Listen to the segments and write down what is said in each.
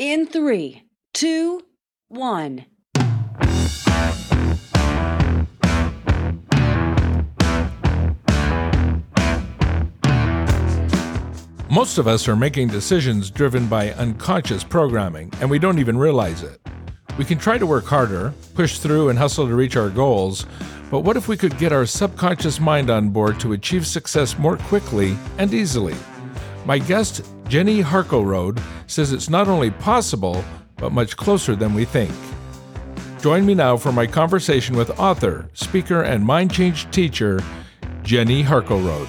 In three, two, one. Most of us are making decisions driven by unconscious programming, and we don't even realize it. We can try to work harder, push through, and hustle to reach our goals, but what if we could get our subconscious mind on board to achieve success more quickly and easily? My guest, Jenny Harkleroad, says it's not only possible, but much closer than we think. Join me now for my conversation with author, speaker, and mind change teacher, Jenny Harkleroad.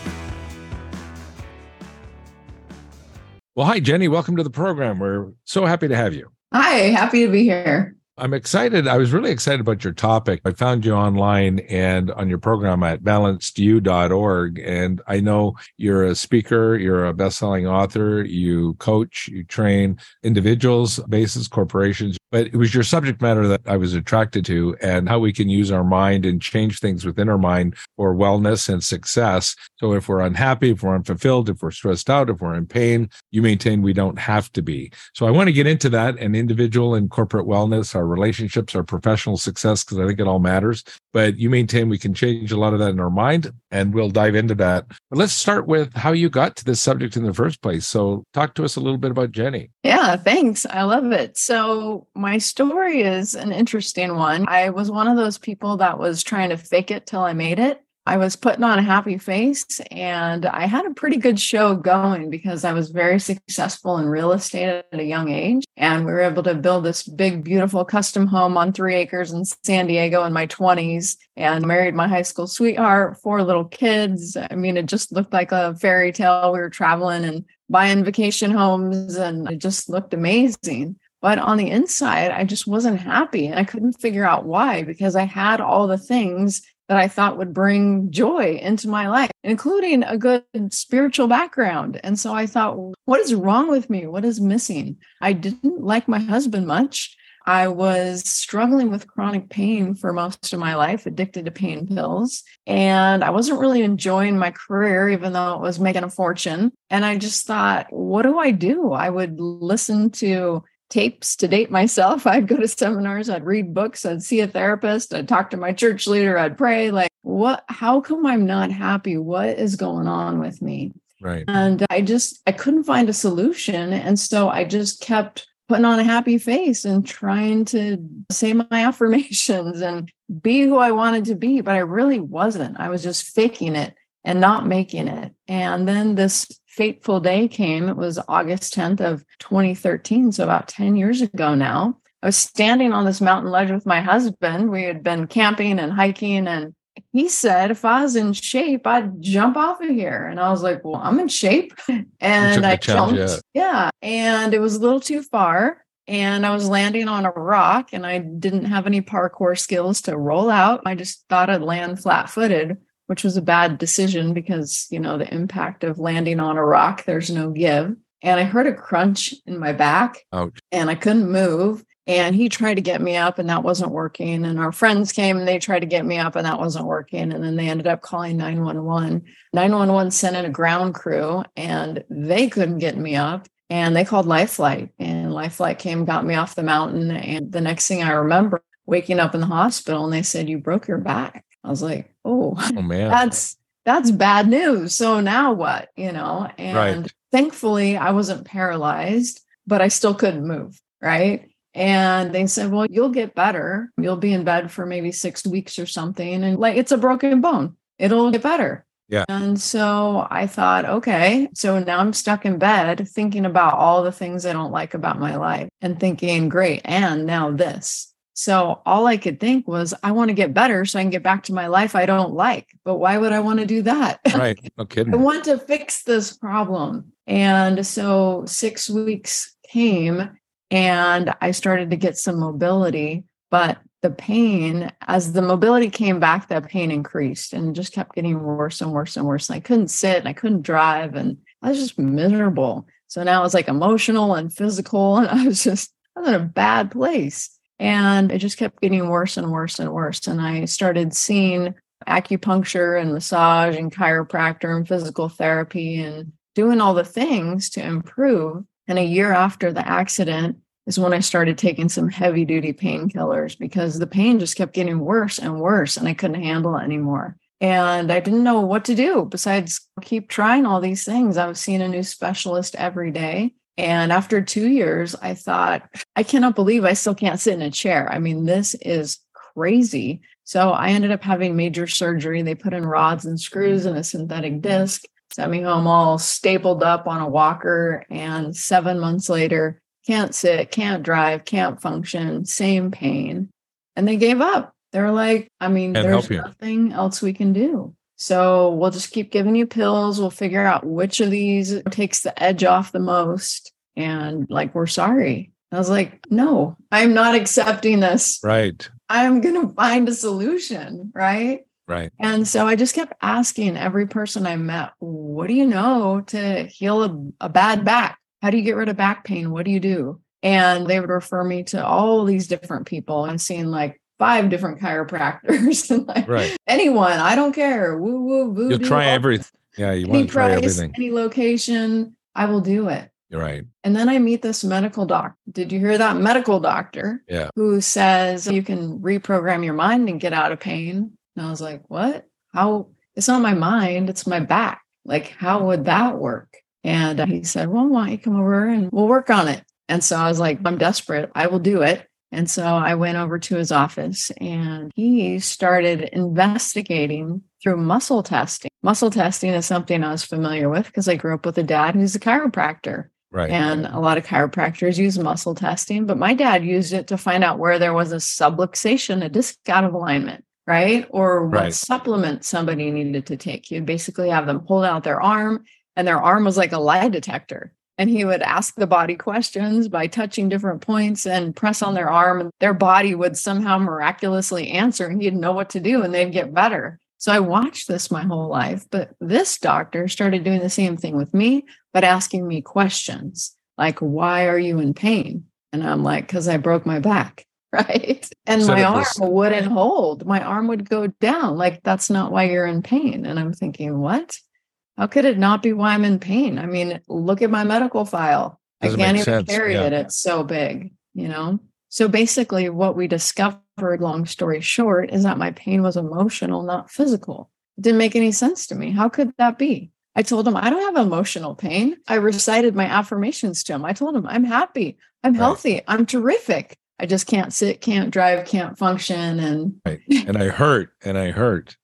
Well, hi, Jenny. Welcome to the program. We're so happy to have you. Hi, happy to be here. I'm excited. I was really excited about your topic. I found you online and on your program at balancedyou.org. And I know you're a speaker, you're a best-selling author, you coach, you train individuals, bases, corporations. But it was your subject matter that I was attracted to and how we can use our mind and change things within our mind for wellness and success. So if we're unhappy, if we're unfulfilled, if we're stressed out, if we're in pain, you maintain we don't have to be. So I want to get into that and individual and corporate wellness, our relationships, our professional success, because I think it all matters. But you maintain we can change a lot of that in our mind, and we'll dive into that. But let's start with how you got to this subject in the first place. So talk to us a little bit about Jenny. Yeah, thanks. I love it. So my story is an interesting one. I was one of those people that was trying to fake it till I made it. I was putting on a happy face and I had a pretty good show going because I was very successful in real estate at a young age. And we were able to build this big, beautiful custom home on three acres in San Diego in my 20s and married my high school sweetheart, four little kids. I mean, it just looked like a fairy tale. We were traveling and buying vacation homes and it just looked amazing. But on the inside, I just wasn't happy and I couldn't figure out why because I had all the things that I thought would bring joy into my life, including a good spiritual background. And so I thought, what is wrong with me? What is missing? I didn't like my husband much. I was struggling with chronic pain for most of my life, addicted to pain pills. And I wasn't really enjoying my career, even though it was making a fortune. And I just thought, what do I do? I would listen to tapes to date myself. I'd go to seminars, I'd read books, I'd see a therapist, I'd talk to my church leader, I'd pray like, what how come I'm not happy? What is going on with me? Right. And I just I couldn't find a solution and so I just kept putting on a happy face and trying to say my affirmations and be who I wanted to be, but I really wasn't. I was just faking it and not making it. And then this fateful day came. It was August 10th of 2013, so about 10 years ago now. I was standing on this mountain ledge with my husband. We had been camping and hiking and he said if I was in shape, I'd jump off of here. And I was like, well, I'm in shape. And I jumped. Yeah. yeah. And it was a little too far. And I was landing on a rock and I didn't have any parkour skills to roll out. I just thought I'd land flat footed which was a bad decision because, you know, the impact of landing on a rock, there's no give. And I heard a crunch in my back Ouch. and I couldn't move. And he tried to get me up and that wasn't working. And our friends came and they tried to get me up and that wasn't working. And then they ended up calling 911. 911 sent in a ground crew and they couldn't get me up. And they called Life Flight and Life Flight came, got me off the mountain. And the next thing I remember, waking up in the hospital and they said, You broke your back. I was like, oh, oh man, that's that's bad news. So now what? You know, and right. thankfully I wasn't paralyzed, but I still couldn't move. Right. And they said, well, you'll get better. You'll be in bed for maybe six weeks or something. And like it's a broken bone, it'll get better. Yeah. And so I thought, okay, so now I'm stuck in bed thinking about all the things I don't like about my life and thinking, great. And now this. So all I could think was, I want to get better so I can get back to my life I don't like. But why would I want to do that? Right. No kidding. I want to fix this problem. And so six weeks came and I started to get some mobility, but the pain, as the mobility came back, that pain increased and just kept getting worse and worse and worse. And I couldn't sit and I couldn't drive and I was just miserable. So now it's like emotional and physical. And I was just, I was in a bad place. And it just kept getting worse and worse and worse. And I started seeing acupuncture and massage and chiropractor and physical therapy and doing all the things to improve. And a year after the accident, is when I started taking some heavy duty painkillers because the pain just kept getting worse and worse and I couldn't handle it anymore. And I didn't know what to do besides keep trying all these things. I was seeing a new specialist every day. And after two years, I thought, I cannot believe I still can't sit in a chair. I mean, this is crazy. So I ended up having major surgery. They put in rods and screws and a synthetic disc, sent me home all stapled up on a walker. And seven months later, can't sit, can't drive, can't function, same pain. And they gave up. They're like, I mean, Can't there's nothing else we can do. So we'll just keep giving you pills. We'll figure out which of these takes the edge off the most. And like, we're sorry. I was like, no, I'm not accepting this. Right. I'm going to find a solution. Right. Right. And so I just kept asking every person I met, what do you know to heal a, a bad back? How do you get rid of back pain? What do you do? And they would refer me to all these different people. I'm seeing like five different chiropractors and like Right. anyone. I don't care. Woo woo voodoo. You'll try everything. Yeah. You want to try price, everything. any location. I will do it. You're right. And then I meet this medical doc. Did you hear that medical doctor? Yeah. Who says you can reprogram your mind and get out of pain? And I was like, what? How? It's not my mind, it's my back. Like, how would that work? And he said, well, why don't you come over and we'll work on it? And so I was like, I'm desperate. I will do it. And so I went over to his office and he started investigating through muscle testing. Muscle testing is something I was familiar with because I grew up with a dad who's a chiropractor. Right. And a lot of chiropractors use muscle testing, but my dad used it to find out where there was a subluxation, a disc out of alignment, right? Or what Right. supplement somebody needed to take. You'd basically have them hold out their arm, and their arm was like a lie detector. And he would ask the body questions by touching different points and press on their arm, and their body would somehow miraculously answer, and he'd know what to do and they'd get better. So I watched this my whole life, but this doctor started doing the same thing with me, but asking me questions like, why are you in pain? And I'm like, because I broke my back. Right. And So my arm was- wouldn't hold. My arm would go down. Like, that's not why you're in pain. And I'm thinking, what? How could it not be why I'm in pain? I mean, look at my medical file. Doesn't I can't even sense, carry yeah. it. It's so big, you know? So basically, what we discovered, long story short, is that my pain was emotional, not physical. It didn't make any sense to me. How could that be? I told him, I don't have emotional pain. I recited my affirmations to him. I told him, I'm happy. I'm Right. healthy. I'm terrific. I just can't sit, can't drive, can't function. And and I hurt and I hurt.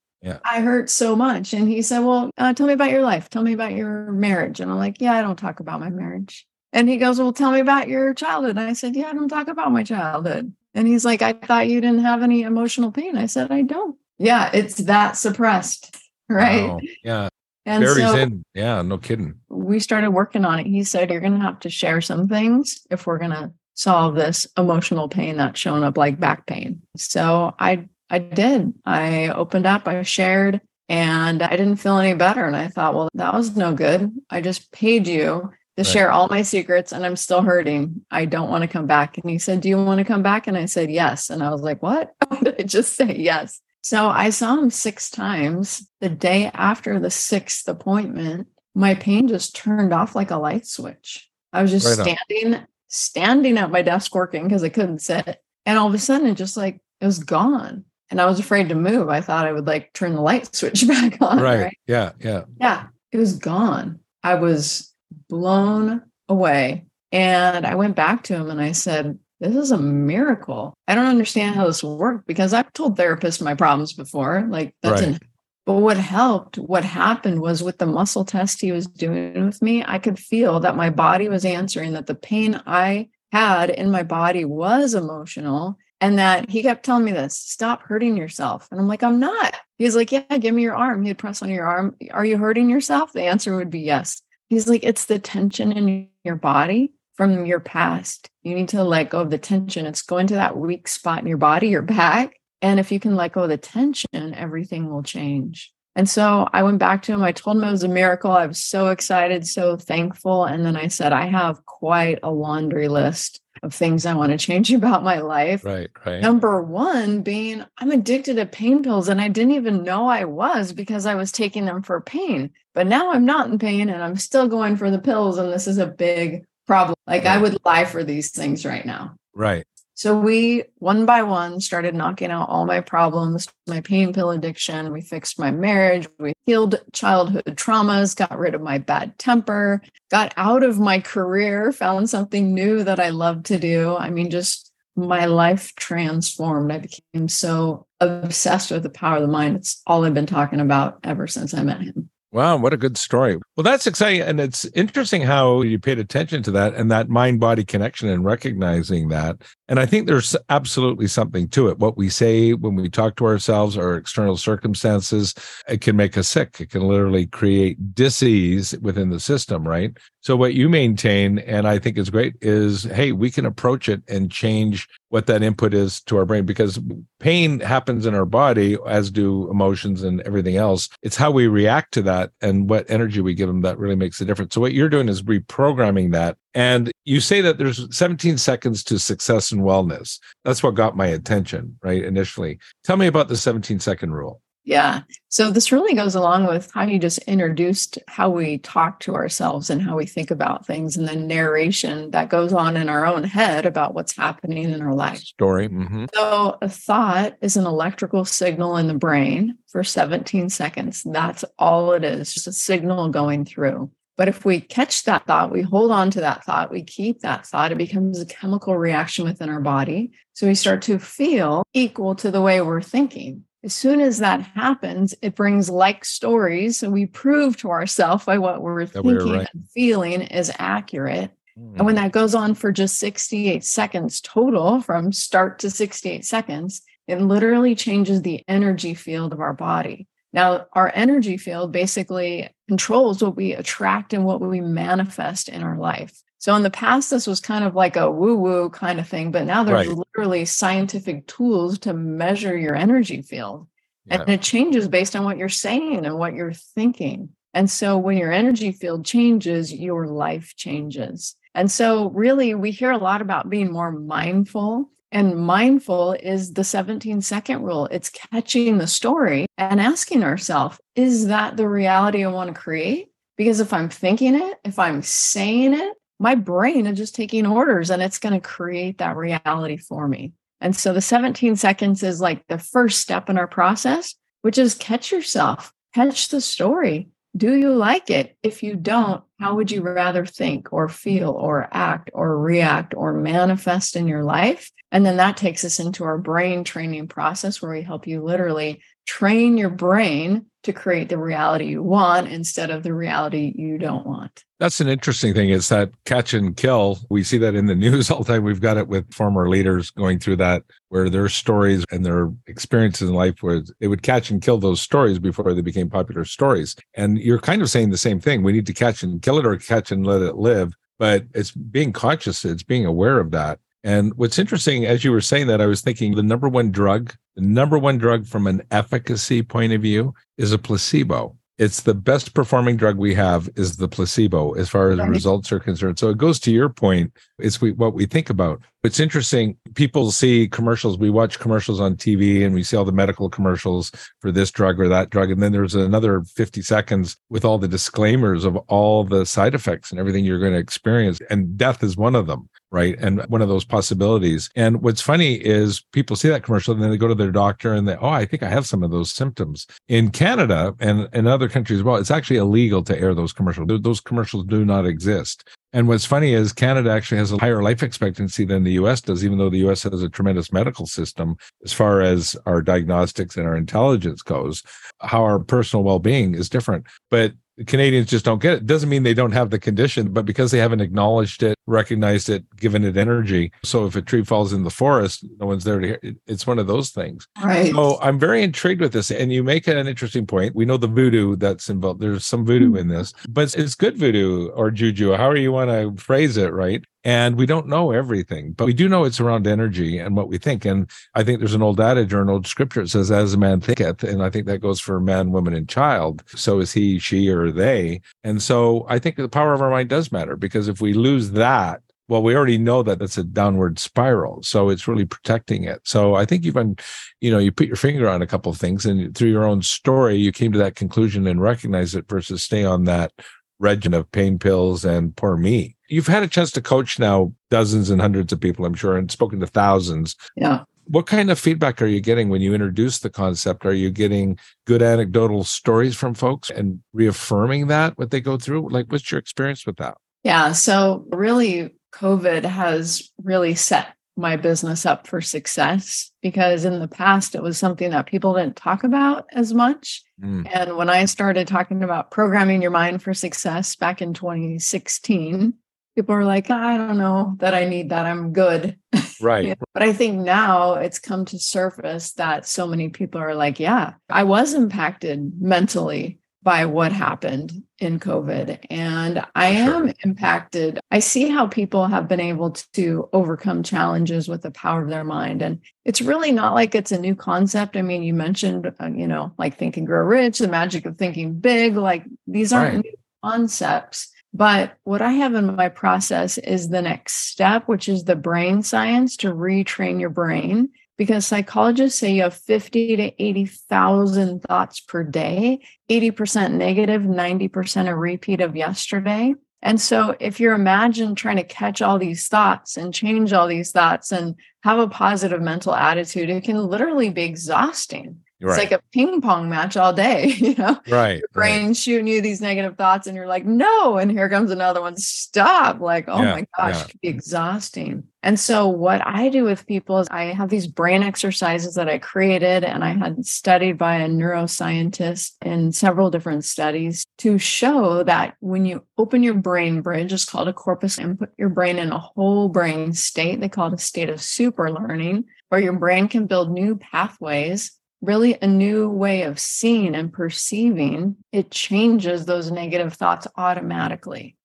I hurt so much. And he said, Well, uh, tell me about your life. Tell me about your marriage. And I'm like, Yeah, I don't talk about my marriage. And he goes, Well, tell me about your childhood. And I said, Yeah, I don't talk about my childhood. And he's like, I thought you didn't have any emotional pain. I said, I don't. Yeah, it's that suppressed. Right. Wow. Yeah. And Barry's so in. Yeah. No kidding. we started working on it. He said, You're going to have to share some things if we're going to solve this emotional pain that's showing up like back pain. So I I did. I opened up, I shared, and I didn't feel any better. And I thought, well, that was no good. I just paid you to Right. share all my secrets and I'm still hurting. I don't want to come back. And he said, Do you want to come back? And I said, Yes. And I was like, What? Did I just say yes? So I saw him six times. The day after the sixth appointment, my pain just turned off like a light switch. I was just Right on. standing, standing at my desk working because I couldn't sit. And all of a sudden, it just like it was gone. And I was afraid to move. I thought I would like turn the light switch back on. Right. Yeah. Yeah. Yeah, it was gone. I was blown away. And I went back to him and I said, This is a miracle. I don't understand how this will work because I've told therapists my problems before. Like, that's Right. an but what helped, what happened was with the muscle test he was doing with me, I could feel that my body was answering that the pain I had in my body was emotional. And that he kept telling me this stop hurting yourself. And I'm like, I'm not. He's like, Yeah, give me your arm. He'd press on your arm. Are you hurting yourself? The answer would be yes. He's like, It's the tension in your body from your past. You need to let go of the tension. It's going to that weak spot in your body, your back. And if you can let go of the tension, everything will change. And so I went back to him. I told him it was a miracle. I was so excited, so thankful. And then I said, I have quite a laundry list of things I want to change about my life. Right. Right. Number one being, I'm addicted to pain pills, and I didn't even know I was because I was taking them for pain. But now I'm not in pain and I'm still going for the pills. And this is a big problem. Like I would lie for these things right now. Right. So we one by one started knocking out all my problems, my pain pill addiction. We fixed my marriage. We healed childhood traumas, got rid of my bad temper, got out of my career, found something new that I love to do. I mean, just my life transformed. I became so obsessed with the power of the mind. It's all I've been talking about ever since I met him. Wow, what a good story. Well, that's exciting. And it's interesting how you paid attention to that and that mind body connection and recognizing that. And I think there's absolutely something to it. What we say when we talk to ourselves or external circumstances, it can make us sick. It can literally create disease within the system, right? So, what you maintain, and I think is great, is hey, we can approach it and change what that input is to our brain because pain happens in our body, as do emotions and everything else. It's how we react to that and what energy we give them that really makes a difference. So, what you're doing is reprogramming that. And you say that there's 17 seconds to success and wellness. That's what got my attention, right? Initially. Tell me about the 17 second rule. Yeah. So this really goes along with how you just introduced how we talk to ourselves and how we think about things and the narration that goes on in our own head about what's happening in our life. Story. Mm-hmm. So a thought is an electrical signal in the brain for 17 seconds. That's all it is, just a signal going through. But if we catch that thought, we hold on to that thought, we keep that thought, it becomes a chemical reaction within our body. So we start to feel equal to the way we're thinking as soon as that happens, it brings like stories. So we prove to ourselves by what we're that thinking right. and feeling is accurate. Mm. And when mm. that goes on for just 68 seconds total, from start to 68 seconds, it literally changes the energy field of our body. Now, our energy field basically controls what we attract and what we manifest in our life. So in the past, this was kind of like a woo woo kind of thing, but now there's right. literally scientific tools to measure your energy field. Yeah. And it changes based on what you're saying and what you're thinking. And so when your energy field changes, your life changes. And so, really, we hear a lot about being more mindful. And mindful is the 17 second rule. It's catching the story and asking ourselves, is that the reality I want to create? Because if I'm thinking it, if I'm saying it, my brain is just taking orders and it's going to create that reality for me. And so the 17 seconds is like the first step in our process, which is catch yourself, catch the story. Do you like it? If you don't, how would you rather think or feel or act or react or manifest in your life? And then that takes us into our brain training process where we help you literally train your brain to create the reality you want instead of the reality you don't want. That's an interesting thing is that catch and kill. We see that in the news all the time. We've got it with former leaders going through that where their stories and their experiences in life where they would catch and kill those stories before they became popular stories. And you're kind of saying the same thing. We need to catch and kill it or catch and let it live. But it's being conscious, it's being aware of that. And what's interesting, as you were saying that, I was thinking the number one drug, the number one drug from an efficacy point of view is a placebo. It's the best performing drug we have is the placebo as far as right. results are concerned. So it goes to your point. It's we, what we think about. It's interesting. People see commercials. We watch commercials on TV and we see all the medical commercials for this drug or that drug. And then there's another 50 seconds with all the disclaimers of all the side effects and everything you're going to experience. And death is one of them right? And one of those possibilities. And what's funny is people see that commercial and then they go to their doctor and they, oh, I think I have some of those symptoms. In Canada and in other countries as well, it's actually illegal to air those commercials. Those commercials do not exist. And what's funny is Canada actually has a higher life expectancy than the US does, even though the US has a tremendous medical system as far as our diagnostics and our intelligence goes. How our personal well being is different. But Canadians just don't get it. Doesn't mean they don't have the condition, but because they haven't acknowledged it, recognized it, given it energy. So if a tree falls in the forest, no one's there to hear. It. It's one of those things. Right. So I'm very intrigued with this, and you make an interesting point. We know the voodoo that's involved. There's some voodoo in this, but it's good voodoo or juju, however you want to phrase it, right? And we don't know everything, but we do know it's around energy and what we think. And I think there's an old adage or an old scripture that says, as a man thinketh. And I think that goes for man, woman, and child. So is he, she, or they. And so I think the power of our mind does matter because if we lose that, well, we already know that that's a downward spiral. So it's really protecting it. So I think been, you know, you put your finger on a couple of things and through your own story, you came to that conclusion and recognize it versus stay on that regimen of pain pills and poor me You've had a chance to coach now dozens and hundreds of people, I'm sure, and spoken to thousands. Yeah. What kind of feedback are you getting when you introduce the concept? Are you getting good anecdotal stories from folks and reaffirming that what they go through? Like, what's your experience with that? Yeah. So, really, COVID has really set my business up for success because in the past it was something that people didn't talk about as much. Mm. And when I started talking about programming your mind for success back in 2016, people are like, I don't know that I need that. I'm good. Right. but I think now it's come to surface that so many people are like, yeah, I was impacted mentally by what happened in COVID. And I sure. am impacted. I see how people have been able to overcome challenges with the power of their mind. And it's really not like it's a new concept. I mean, you mentioned, uh, you know, like Think and Grow Rich, the magic of thinking big. Like these aren't right. new concepts. But what I have in my process is the next step, which is the brain science to retrain your brain because psychologists say you have 50 to 80,000 thoughts per day, 80% negative, 90% a repeat of yesterday. And so if you're imagine trying to catch all these thoughts and change all these thoughts and have a positive mental attitude, it can literally be exhausting. Right. It's like a ping pong match all day, you know? Right. Your brain right. shooting you these negative thoughts, and you're like, no. And here comes another one. Stop. Like, oh yeah, my gosh, yeah. it can be exhausting. And so, what I do with people is I have these brain exercises that I created, and I had studied by a neuroscientist in several different studies to show that when you open your brain bridge, it's called a corpus, and put your brain in a whole brain state, they call it a state of super learning, where your brain can build new pathways really a new way of seeing and perceiving, it changes those negative thoughts automatically.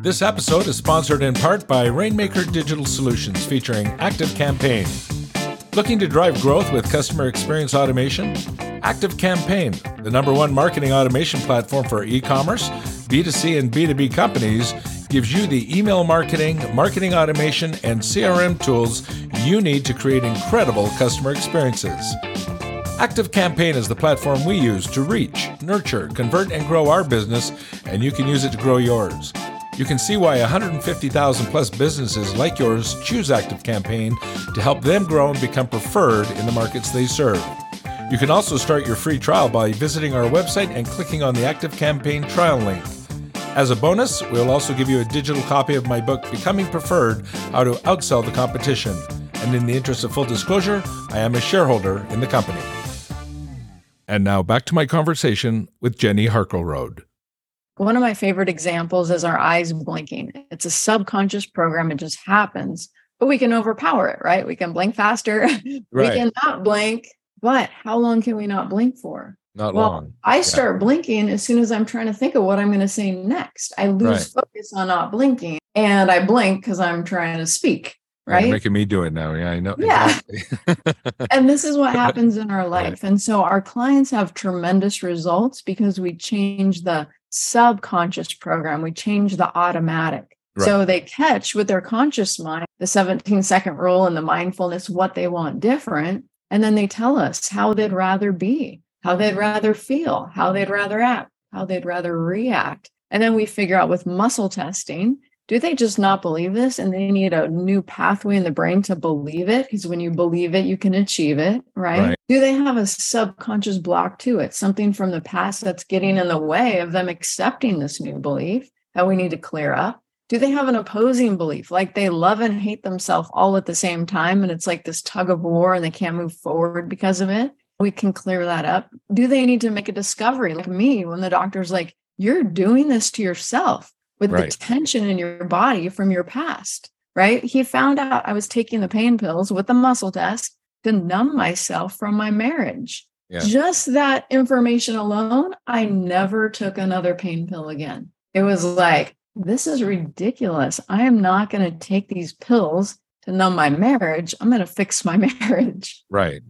This episode is sponsored in part by Rainmaker Digital Solutions featuring Active Campaign. Looking to drive growth with customer experience automation? Active Campaign, the number one marketing automation platform for e commerce, B2C, and B2B companies, gives you the email marketing, marketing automation, and CRM tools you need to create incredible customer experiences. Active Campaign is the platform we use to reach, nurture, convert, and grow our business, and you can use it to grow yours. You can see why 150,000 plus businesses like yours choose Active Campaign to help them grow and become preferred in the markets they serve. You can also start your free trial by visiting our website and clicking on the Active Campaign trial link. As a bonus, we'll also give you a digital copy of my book, Becoming Preferred How to Outsell the Competition. And in the interest of full disclosure, I am a shareholder in the company. And now back to my conversation with Jenny Harkleroad. One of my favorite examples is our eyes blinking. It's a subconscious program, it just happens, but we can overpower it, right? We can blink faster, right. we can not blink, but how long can we not blink for? Not well, long. I start yeah. blinking as soon as I'm trying to think of what I'm going to say next. I lose right. focus on not blinking and I blink because I'm trying to speak. Right. You're making me do it now. Yeah, I know. Yeah. Exactly. and this is what happens in our life. Right. And so our clients have tremendous results because we change the subconscious program, we change the automatic. Right. So they catch with their conscious mind the 17 second rule and the mindfulness, what they want different. And then they tell us how they'd rather be how they'd rather feel, how they'd rather act, how they'd rather react. And then we figure out with muscle testing do they just not believe this and they need a new pathway in the brain to believe it? Because when you believe it, you can achieve it, right? right? Do they have a subconscious block to it, something from the past that's getting in the way of them accepting this new belief that we need to clear up? Do they have an opposing belief, like they love and hate themselves all at the same time? And it's like this tug of war and they can't move forward because of it? We can clear that up. Do they need to make a discovery like me when the doctor's like, you're doing this to yourself with right. the tension in your body from your past, right? He found out I was taking the pain pills with the muscle test to numb myself from my marriage. Yeah. Just that information alone, I never took another pain pill again. It was like, this is ridiculous. I am not going to take these pills to numb my marriage. I'm going to fix my marriage. Right.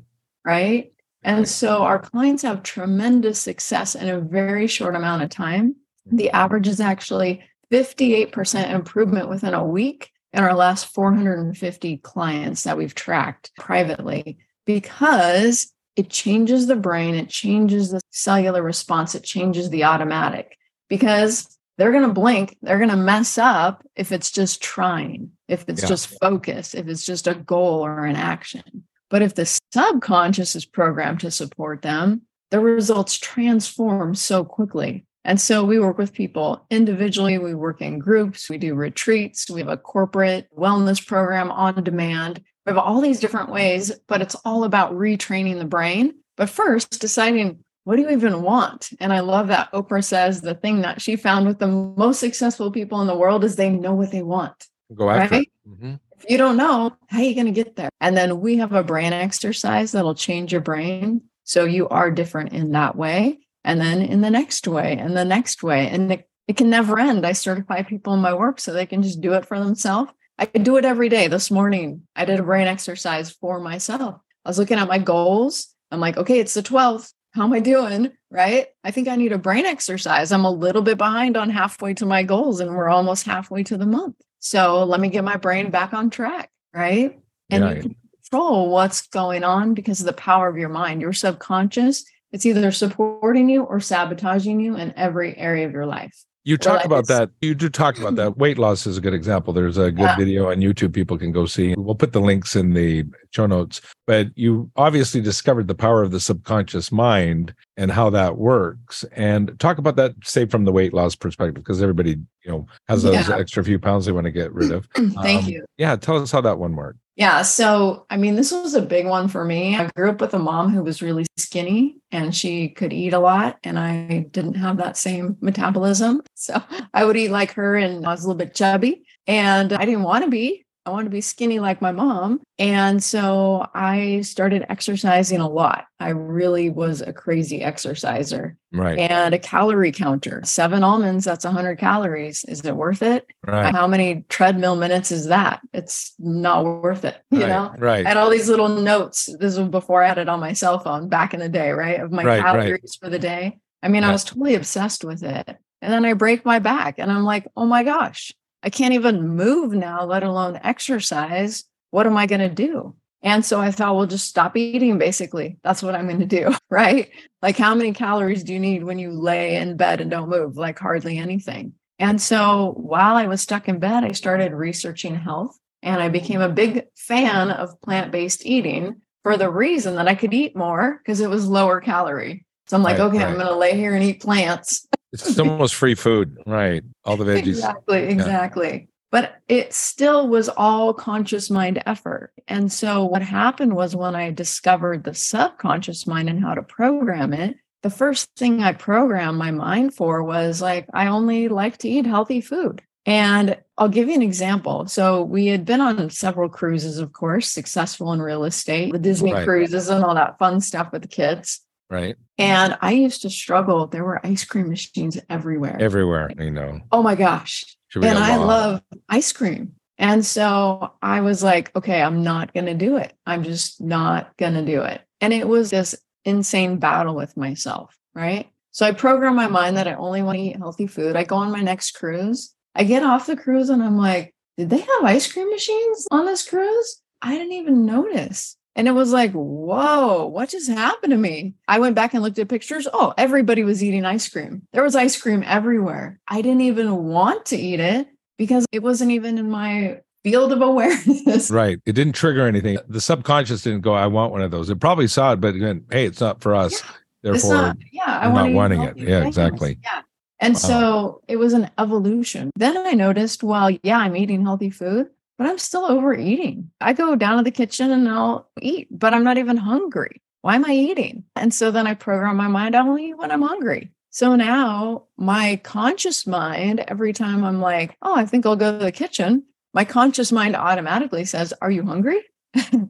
Right. And so our clients have tremendous success in a very short amount of time. The mm-hmm. average is actually 58% improvement within a week in our last 450 clients that we've tracked privately because it changes the brain, it changes the cellular response, it changes the automatic. because they're going to blink, they're going to mess up if it's just trying, if it's Yeah. just focus, if it's just a goal or an action. But if the subconscious is programmed to support them, the results transform so quickly. And so we work with people individually, we work in groups, we do retreats, we have a corporate wellness program on demand. We have all these different ways, but it's all about retraining the brain. But first, deciding what do you even want? And I love that Oprah says the thing that she found with the most successful people in the world is they know what they want. Go after Right? it. Mhm. If you don't know, how are you going to get there? And then we have a brain exercise that'll change your brain. So you are different in that way. And then in the next way, and the next way. And it, it can never end. I certify people in my work so they can just do it for themselves. I do it every day. This morning, I did a brain exercise for myself. I was looking at my goals. I'm like, okay, it's the 12th. How am I doing? Right. I think I need a brain exercise. I'm a little bit behind on halfway to my goals, and we're almost halfway to the month. So let me get my brain back on track. Right. And Yeah. you can control what's going on because of the power of your mind. Your subconscious, it's either supporting you or sabotaging you in every area of your life. You talk like about it's- that. You do talk about that. Weight loss is a good example. There's a good Yeah. video on YouTube people can go see. We'll put the links in the show notes. But you obviously discovered the power of the subconscious mind and how that works. And talk about that, say from the weight loss perspective, because everybody, you know, has those Yeah. extra few pounds they want to get rid of. Thank Um, you. Yeah, tell us how that one worked. Yeah. So, I mean, this was a big one for me. I grew up with a mom who was really skinny and she could eat a lot, and I didn't have that same metabolism. So, I would eat like her, and I was a little bit chubby, and I didn't want to be. I wanted to be skinny like my mom. And so I started exercising a lot. I really was a crazy exerciser Right. and a calorie counter. Seven almonds, that's 100 calories. Is it worth it? right. How many treadmill minutes is that? It's not worth it. You right. know, Right. Had all these little notes. This was before I had it on my cell phone back in the day, right? Of my Right, right. calories for the day. I mean, Yeah. I was totally obsessed with it. And then I break my back and I'm like, oh my gosh, I can't even move now, let alone exercise. What am I going to do? And so I thought, well, just stop eating, basically. That's what I'm going to do, right? Like, how many calories do you need when you lay in bed and don't move? Like, hardly anything. And so while I was stuck in bed, I started researching health and I became a big fan of plant based eating for the reason that I could eat more because it was lower calorie. So I'm like, Right, okay, I'm going to lay here and eat plants. It's almost free food. Right. All the veggies. Exactly, exactly. But it still was all conscious mind effort. And so what happened was when I discovered the subconscious mind and how to program it, the first thing I programmed my mind for was like, I only like to eat healthy food. And I'll give you an example. So we had been on several cruises, of course, successful in real estate, the Disney Right. cruises and all that fun stuff with the kids. Right. And I used to struggle. There were ice cream machines everywhere. Everywhere. You know. oh my gosh and I love ice cream. And so I was like, okay, I'm not going to do it. I'm just not going to do it. And it was this insane battle with myself, right? So I program my mind that I only want to eat healthy food. I go on my next cruise. I get off the cruise and I'm like, did they have ice cream machines on this cruise? I didn't even notice. And it was like, whoa, what just happened to me? I went back and looked at pictures. Oh, everybody was eating ice cream. There was ice cream everywhere. I didn't even want to eat it because it wasn't even in my field of awareness. Right. It didn't trigger anything. The subconscious didn't go, I want one of those. It probably saw it, but went, hey, it's not for us. It's Therefore, not- yeah, I I'm not wanting it. Yeah, things. exactly. Yeah. And Wow. so it was an evolution. Then I noticed, well, yeah, I'm eating healthy food, but I'm still overeating. I go down to the kitchen and I'll eat, but I'm not even hungry. Why am I eating? And so then I program my mind, I only eat when I'm hungry. So now my conscious mind, every time I'm like, oh, I think I'll go to the kitchen, my conscious mind automatically says, Are you hungry? and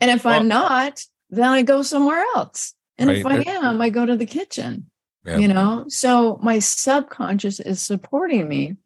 if I'm not, then I go somewhere else. And if I Right. am, I go to the kitchen Yeah. you know so my subconscious is supporting me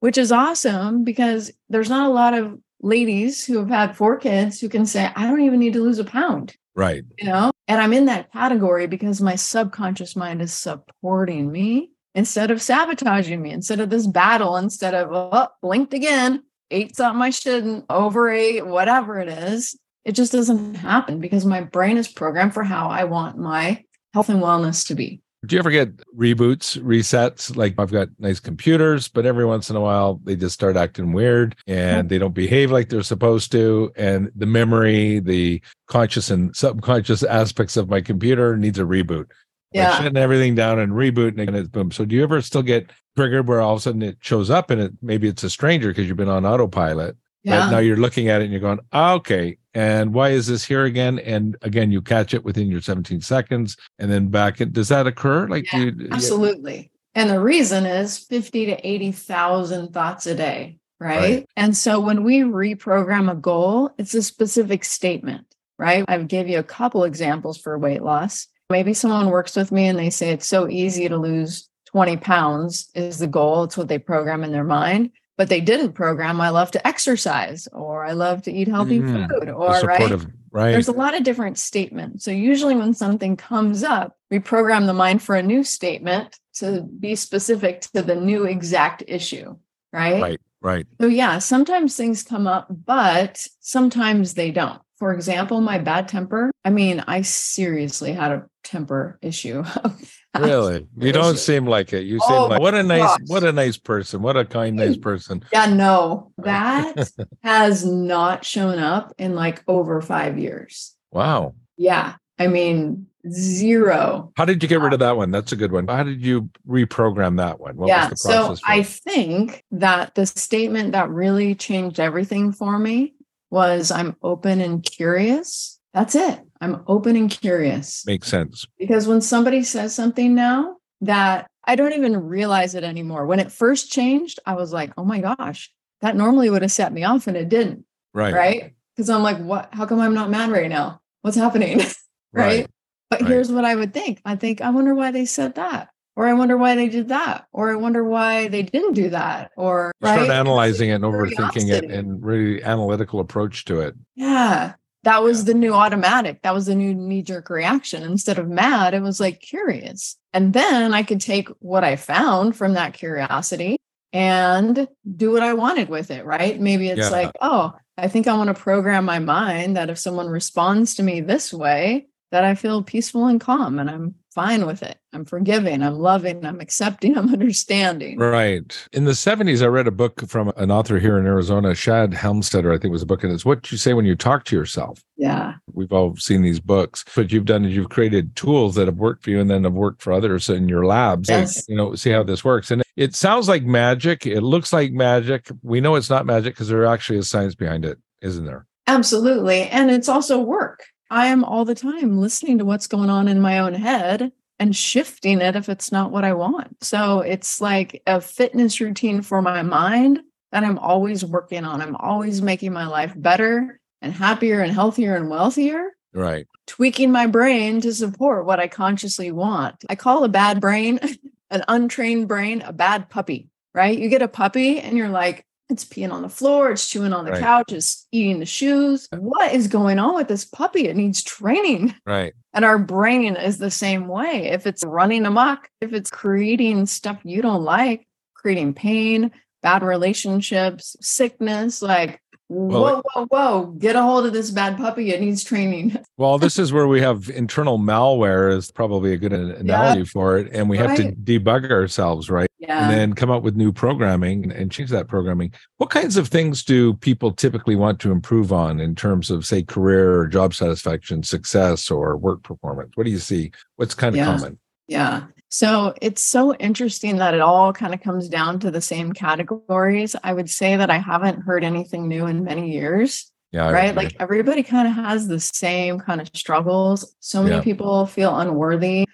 which is awesome because there's not a lot of ladies who have had four kids who can say i don't even need to lose a pound right. you know? And i'm in that category because my subconscious mind is supporting me instead of sabotaging me instead of this battle instead of oh blinked again ate something i shouldn't overate whatever it is. It just doesn't happen because my brain is programmed for how i want my health and wellness to be Do you ever get reboots, resets? Like I've got nice computers, but every once in a while they just start acting weird and they don't behave like they're supposed to. And the memory, the conscious and subconscious aspects of my computer needs a reboot. Yeah. Like shutting everything down and rebooting and it's boom. So do you ever still get triggered where all of a sudden it shows up and it maybe it's a stranger because you've been on autopilot? But now you're looking at it and you're going, "Ah, okay. And why is this here again? And again, you catch it within your 17 seconds and then back it. Does that occur? Like, Yeah, you, Absolutely. And the reason is 50 to 80,000 thoughts a day, right? Right. And so when we reprogram a goal, it's a specific statement, right? I've gave you a couple examples for weight loss. Maybe someone works with me and they say it's so easy to lose 20 pounds is the goal. It's what they program in their mind. But they didn't program, I love to exercise or I love to eat healthy Mm, food or right. right? There's a lot of different statements. So usually when something comes up, we program the mind for a new statement to be specific to the new exact issue, right? Right, right. So yeah, sometimes things come up, but sometimes they don't. For example, my bad temper. I mean, I seriously had a temper issue. Really? You don't seem like it. You seem Oh like what a nice, gosh. what a nice person. What a kind, nice person. Yeah, no, that has not shown up in like over five years. Wow. Yeah. I mean, zero. How did you get rid of uh, that one? That's a good one. How did you reprogram that one? What yeah. was the So for I think that the statement that really changed everything for me was I'm open and curious. That's it. I'm open and curious. Makes sense. Because when somebody says something now that I don't even realize it anymore. When it first changed, I was like, oh my gosh, that normally would have set me off and it didn't. Right. Right. Because I'm like, what? How come I'm not mad right now? What's happening? right? But right. here's what I would think. I think, I wonder why they said that. Or I wonder why they did that. Or I wonder why they didn't do that. Or You Start right? analyzing it and overthinking it and really analytical approach to it. Yeah. That was Yeah. the new automatic. That was the new knee jerk reaction. Instead of mad, it was like curious. And then I could take what I found from that curiosity and do what I wanted with it, right? Maybe it's Yeah. like, oh, I think I want to program my mind that if someone responds to me this way, that I feel peaceful and calm and I'm fine with it. I'm forgiving, I'm loving, I'm accepting, I'm understanding. Right. In the 70s, I read a book from an author here in Arizona, Shad Helmstetter, I think was a book, and it's what you say when you talk to yourself. Yeah. We've all seen these books. What you've done is you've created tools that have worked for you and then have worked for others in your labs. Yes. you know, see how this works. And it sounds like magic. It looks like magic. We know it's not magic because there actually is science behind it, isn't there? Absolutely. And it's also work. I am all the time listening to what's going on in my own head and shifting it if it's not what I want. So it's like a fitness routine for my mind that I'm always working on. I'm always making my life better and happier and healthier and wealthier, Right. tweaking my brain to support what I consciously want. I call a bad brain, an untrained brain, a bad puppy, right? You get a puppy and you're like, it's peeing on the floor, it's chewing on the Right. couch, it's eating the shoes. What is going on with this puppy? It needs training. Right. And our brain is the same way. If it's running amok, if it's creating stuff you don't like, creating pain, bad relationships, sickness, like, whoa, whoa, whoa, get a hold of this bad puppy. It needs training. Well, this is where we have internal malware is probably a good an- analogy for it. And we have to debug ourselves, right? Yeah. and then come up with new programming and change that programming. What kinds of things do people typically want to improve on in terms of, say, career or job satisfaction, success, or work performance? What do you see? What's kind of Yeah. common? Yeah. So it's so interesting that it all kind of comes down to the same categories. I would say that I haven't heard anything new in many years, Yeah, right? Like everybody kind of has the same kind of struggles. So many Yeah. people feel unworthy,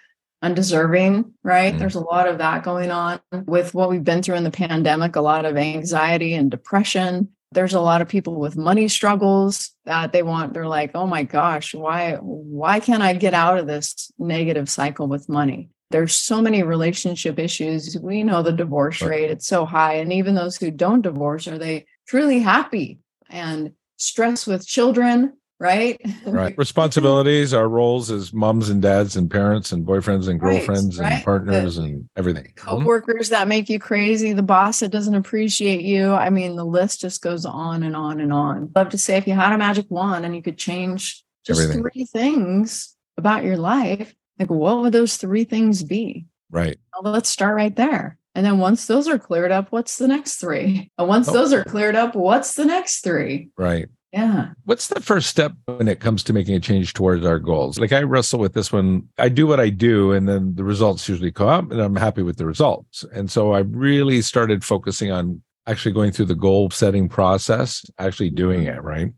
undeserving, right? Mhm. There's a lot of that going on with what we've been through in the pandemic, a lot of anxiety and depression. There's a lot of people with money struggles that they want they're like, "Oh my gosh, why why can't I get out of this negative cycle with money?" There's so many relationship issues. We know the divorce rate, it's so high and even those who don't divorce are they truly happy and stress with children, right? right. Responsibilities, our roles as moms and dads and parents and boyfriends and Right, girlfriends and right. partners and everything. Mhm. coworkers that make you crazy, the boss that doesn't appreciate you. I mean, the list just goes on and on and on. Love to say if you had a magic wand and you could change just Everything. three things about your life, Like, what would those three things be? Right. Well, let's start right there. And then once those are cleared up, what's the next three? And once Oh. those are cleared up, what's the next three? Right. Yeah. What's the first step when it comes to making a change towards our goals? Like I wrestle with this one. I do what I do, and then the results usually come up, and I'm happy with the results. And so I really started focusing on actually going through the goal setting process, actually doing it, right?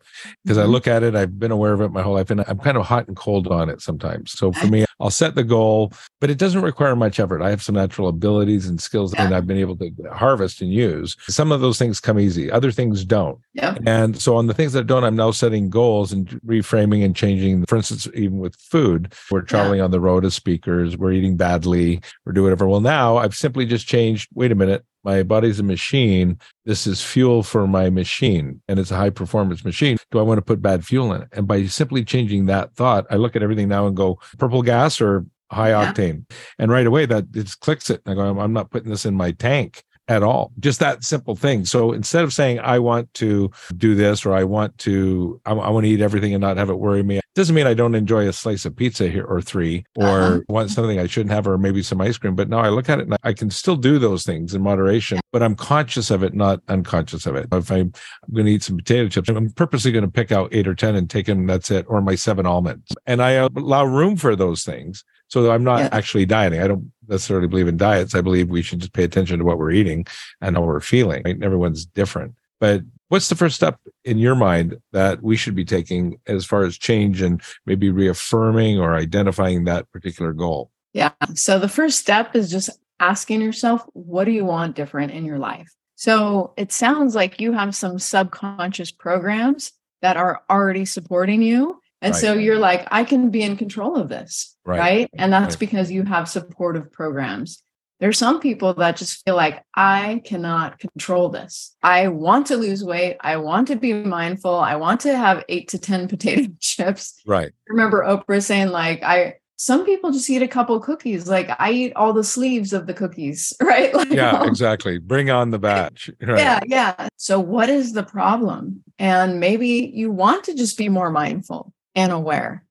Because I Mhm. look at it, I've been aware of it my whole life, and I'm kind of hot and cold on it sometimes. So for me, I'll set the goal, but it doesn't require much effort. I have some natural abilities and skills that I've been able to harvest and use. Some of those things come easy, other things don't. Yep. And so on the things that don't, I'm now setting goals and reframing and changing. For instance, even with food, we're traveling on the road as speakers, we're eating badly, we're doing whatever. Well, now I've simply just changed, wait a minute, my body's a machine. This is fuel for my machine and it's a high performance machine. Do I want to put bad fuel in it? And by simply changing that thought, I look at everything now and go purple gas or high Yeah. octane. And right away that it clicks it. I go, I'm not putting this in my tank at all. Just that simple thing. So instead of saying I want to do this or I want to I, I want to eat everything and not have it worry me, doesn't mean I don't enjoy a slice of pizza here or three or Uh-huh. want something I shouldn't have or maybe some ice cream. But now I look at it and I can still do those things in moderation, but I'm conscious of it, not unconscious of it. If I'm, I'm going to eat some potato chips, I'm purposely going to pick out eight or ten and take them. That's it, or my seven almonds, and I allow room for those things. So that I'm not Yeah. actually dieting. I don't necessarily believe in diets. I believe we should just pay attention to what we're eating and how we're feeling. Right? Everyone's different. But what's the first step in your mind that we should be taking as far as change and maybe reaffirming or identifying that particular goal? Yeah. So the first step is just asking yourself, what do you want different in your life? So it sounds like you have some subconscious programs that are already supporting you. And Right. so you're like, I can be in control of this. Right. Right. And that's Right. because you have supportive programs. There's some people that just feel like I cannot control this. I want to lose weight. I want to be mindful. I want to have eight to 10 potato chips Right. remember Oprah saying like I some people just eat a couple cookies like I eat all the sleeves of the cookies right like Yeah, exactly. Bring on the batch. Right. yeah yeah so what is the problem and maybe you want to just be more mindful and aware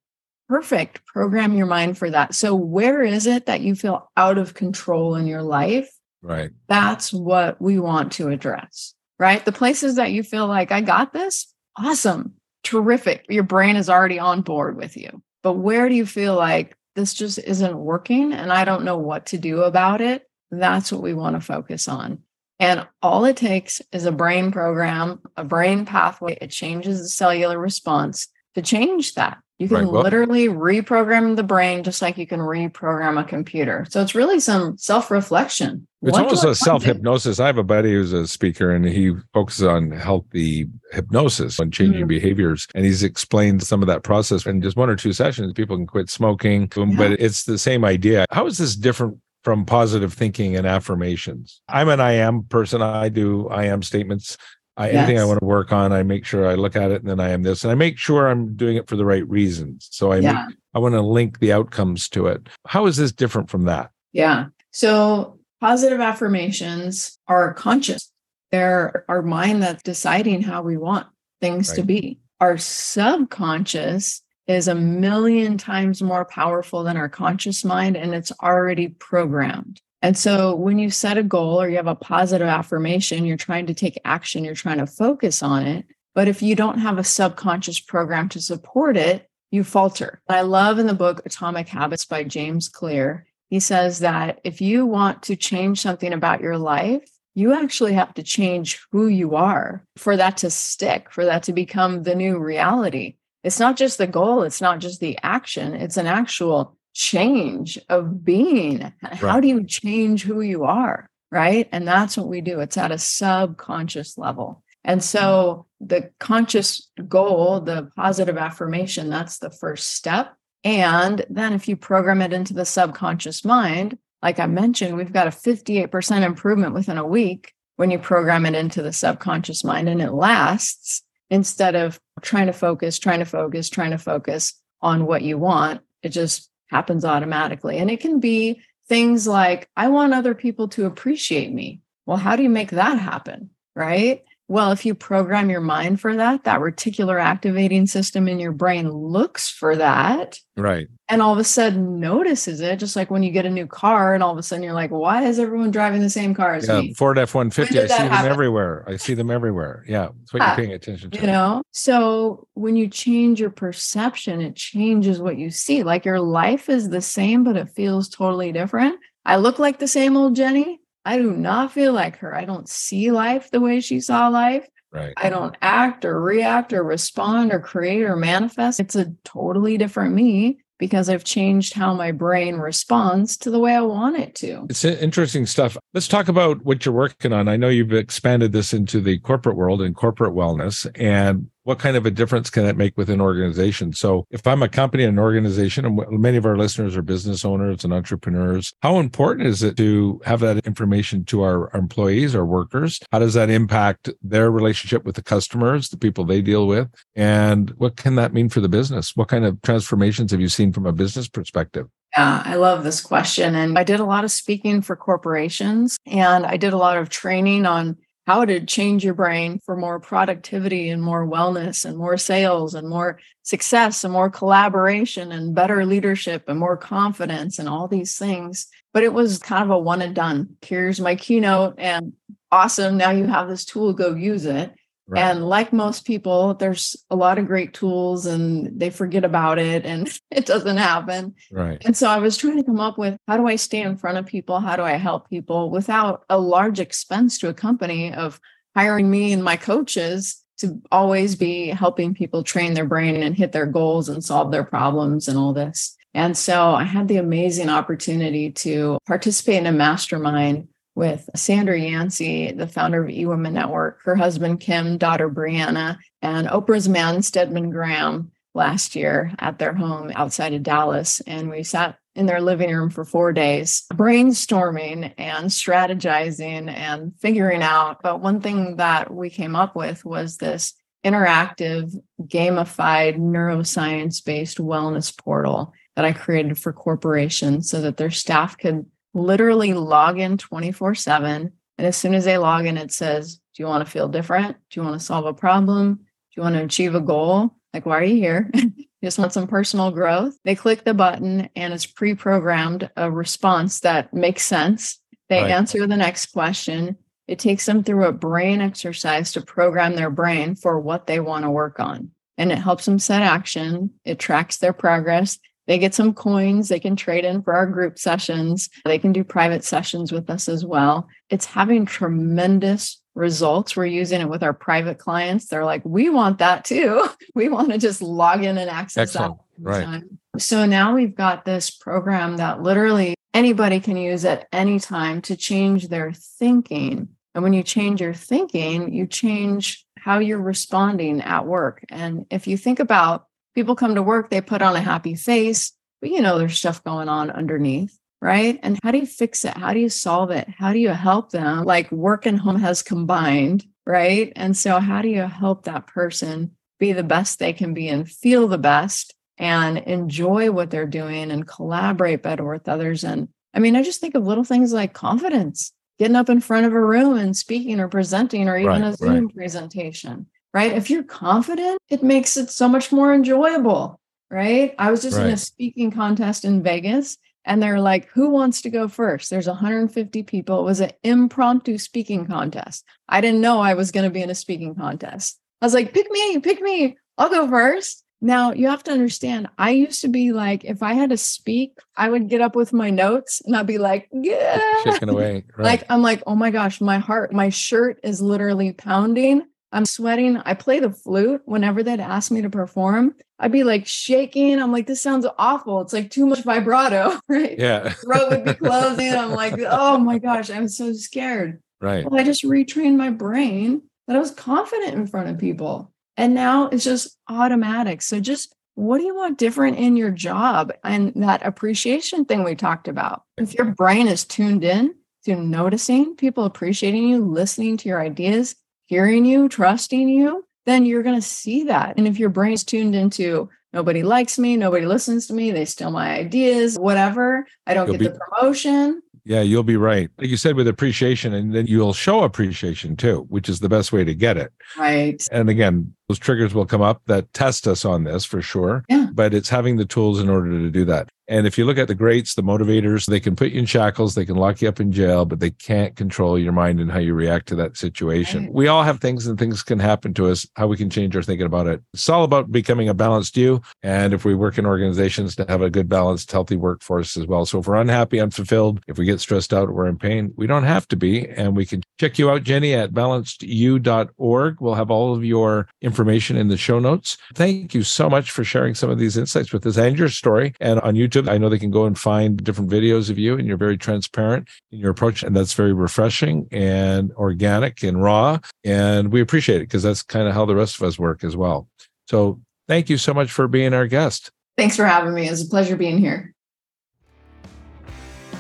perfect program your mind for that so where is it that you feel out of control in your life Right. that's what we want to address, right? The places that you feel like, I got this, awesome, terrific. Your brain is already on board with you. But where do you feel like this just isn't working and I don't know what to do about it? That's what we want to focus on. And all it takes is a brain program, a brain pathway. It changes the cellular response to change that. You can Right, well- literally reprogram the brain just like you can reprogram a computer. So it's really some self reflection. It's almost a self hypnosis. I have a buddy who's a speaker and he focuses on healthy hypnosis and changing Mhm. behaviors. And he's explained some of that process in just one or two sessions. People can quit smoking, Yeah. but it's the same idea. How is this different from positive thinking and affirmations? I'm an I am person. I do I am statements. I, anything I want to work on, I make sure I look at it and then I am this. And I make sure I'm doing it for the right reasons. So I make, I want to link the outcomes to it. How is this different from that? Yeah. So positive affirmations are conscious. They're our mind that's deciding how we want things to be. Our subconscious is a million times more powerful than our conscious mind, and it's already programmed. And so when you set a goal or you have a positive affirmation, you're trying to take action, you're trying to focus on it. But if you don't have a subconscious program to support it, you falter. I love in the book Atomic Habits by James Clear, he says that if you want to change something about your life, you actually have to change who you are for that to stick, for that to become the new reality. It's not just the goal, it's not just the action, it's an actual change of being. How do you change who you are? Right. And that's what we do. It's at a subconscious level. And so mm. the conscious goal, the positive affirmation, that's the first step. And then if you program it into the subconscious mind, like I mentioned, we've got a 58% improvement within a week when you program it into the subconscious mind and it lasts instead of trying to focus, trying to focus, trying to focus on what you want. It just happens automatically. And it can be things like, I want other people to appreciate me. Well, how do you make that happen? Right. Well, if you program your mind for that, that reticular activating system in your brain looks for that. Right. and all of a sudden notices it, just like when you get a new car and all of a sudden you're like, why is everyone driving the same car as Yeah, me? Ford F one fifty. I see that them everywhere. I see them everywhere. Yeah, that's what Yeah, you're paying attention to. You know, so when you change your perception, it changes what you see. Like your life is the same, but it feels totally different. I look like the same old Jenny. I do not feel like her. I don't see life the way she saw life. right. I don't act or react or respond or create or manifest. It's a totally different me because I've changed how my brain responds to the way I want it to. It's interesting stuff. Let's talk about what you're working on. I know you've expanded this into the corporate world and corporate wellness and what kind of a difference can that make within organizations? So if I'm a company, an organization, and many of our listeners are business owners and entrepreneurs, how important is it to have that information to our employees, our workers? How does that impact their relationship with the customers, the people they deal with? And what can that mean for the business? What kind of transformations have you seen from a business perspective? Yeah, I love this question. And I did a lot of speaking for corporations and I did a lot of training on how to change your brain for more productivity and more wellness and more sales and more success and more collaboration and better leadership and more confidence and all these things. But it was kind of a one and done. Here's my keynote and awesome. Now you have this tool, go use it. Right. And like most people, there's a lot of great tools and they forget about it and it doesn't happen. right. And so I was trying to come up with how do I stay in front of people? How do I help people without a large expense to a company of hiring me and my coaches to always be helping people train their brain and hit their goals and solve their problems and all this. And so I had the amazing opportunity to participate in a mastermind with Sandra Yancey, the founder of eWomen Network, her husband Kim, daughter Brianna, and Oprah's man Stedman Graham last year at their home outside of Dallas. And we sat in their living room for four days, brainstorming and strategizing and figuring out. But one thing that we came up with was this interactive, gamified, neuroscience based wellness portal that I created for corporations so that their staff could literally log in 24 7. And as soon as they log in, it says, Do you want to feel different? Do you want to solve a problem? Do you want to achieve a goal? Like, why are you here? you just want some personal growth. They click the button and it's pre programmed a response that makes sense. They Right. answer the next question. It takes them through a brain exercise to program their brain for what they want to work on. And it helps them set action. It tracks their progress. They get some coins they can trade in for our group sessions. They can do private sessions with us as well. It's having tremendous results. We're using it with our private clients. They're like, we want that too. We want to just log in and access Excellent. that. Right. anytime. So now we've got this program that literally anybody can use at any time to change their thinking. And when you change your thinking, you change how you're responding at work. And if you think about people come to work, they put on a happy face, but you know there's stuff going on underneath, right? And how do you fix it? How do you solve it? How do you help them? Like work and home has combined, right? And so how do you help that person be the best they can be and feel the best and enjoy what they're doing and collaborate better with others? And I mean, I just think of little things like confidence, getting up in front of a room and speaking or presenting or even Right, a Zoom presentation, right? If you're confident, it makes it so much more enjoyable, right? I was just in a speaking contest in Vegas and they're like, who wants to go first? There's 150 people. It was an impromptu speaking contest. I didn't know I was going to be in a speaking contest. I was like, pick me, pick me. I'll go first. Now you have to understand, I used to be like, if I had to speak, I would get up with my notes and I'd be like, yeah. Shaking away. Right. Like, I'm like, oh my gosh, my heart, my shirt is literally pounding. I'm sweating. I play the flute whenever they'd ask me to perform. I'd be like shaking. I'm like, this sounds awful. It's like too much vibrato, right? yeah. Throat would be closing. I'm like, oh my gosh, I'm so scared. Right. Well, I just retrained my brain that I was confident in front of people. And now it's just automatic. So just what do you want different in your job? And that appreciation thing we talked about. If your brain is tuned in to noticing people appreciating you, listening to your ideas, hearing you, trusting you, then you're going to see that. And if your brain's tuned into nobody likes me, nobody listens to me, they steal my ideas, whatever, I don't You'll get the promotion. Yeah, you'll be right. Like you said, with appreciation, and then you'll show appreciation too, which is the best way to get it. Right. And again, those triggers will come up that test us on this for sure. Yeah. But it's having the tools in order to do that. And if you look at the greats, the motivators, they can put you in shackles, they can lock you up in jail, but they can't control your mind and how you react to that situation. Right. We all have things and things can happen to us, how we can change our thinking about it. It's all about becoming a balanced you. And if we work in organizations to have a good, balanced, healthy workforce as well. So if we're unhappy, unfulfilled, if we get stressed out, we're in pain, we don't have to be. And we can check you out, Jenny, at balancedyou.org. We'll have all of your information in the show notes. Thank you so much for sharing some of these insights with us and your story. And on YouTube, I know they can go and find different videos of you, and you're very transparent in your approach. And that's very refreshing and organic and raw. And we appreciate it because that's kind of how the rest of us work as well. So thank you so much for being our guest. Thanks for having me. It's a pleasure being here.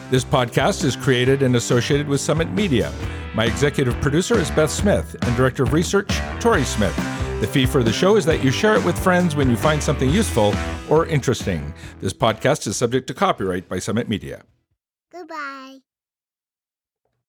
This podcast is created and associated with Summit Media. My executive producer is Beth Smith, and director of research, Tori Smith. The fee for the show is that you share it with friends when you find something useful or interesting. This podcast is subject to copyright by Summit Media. Goodbye.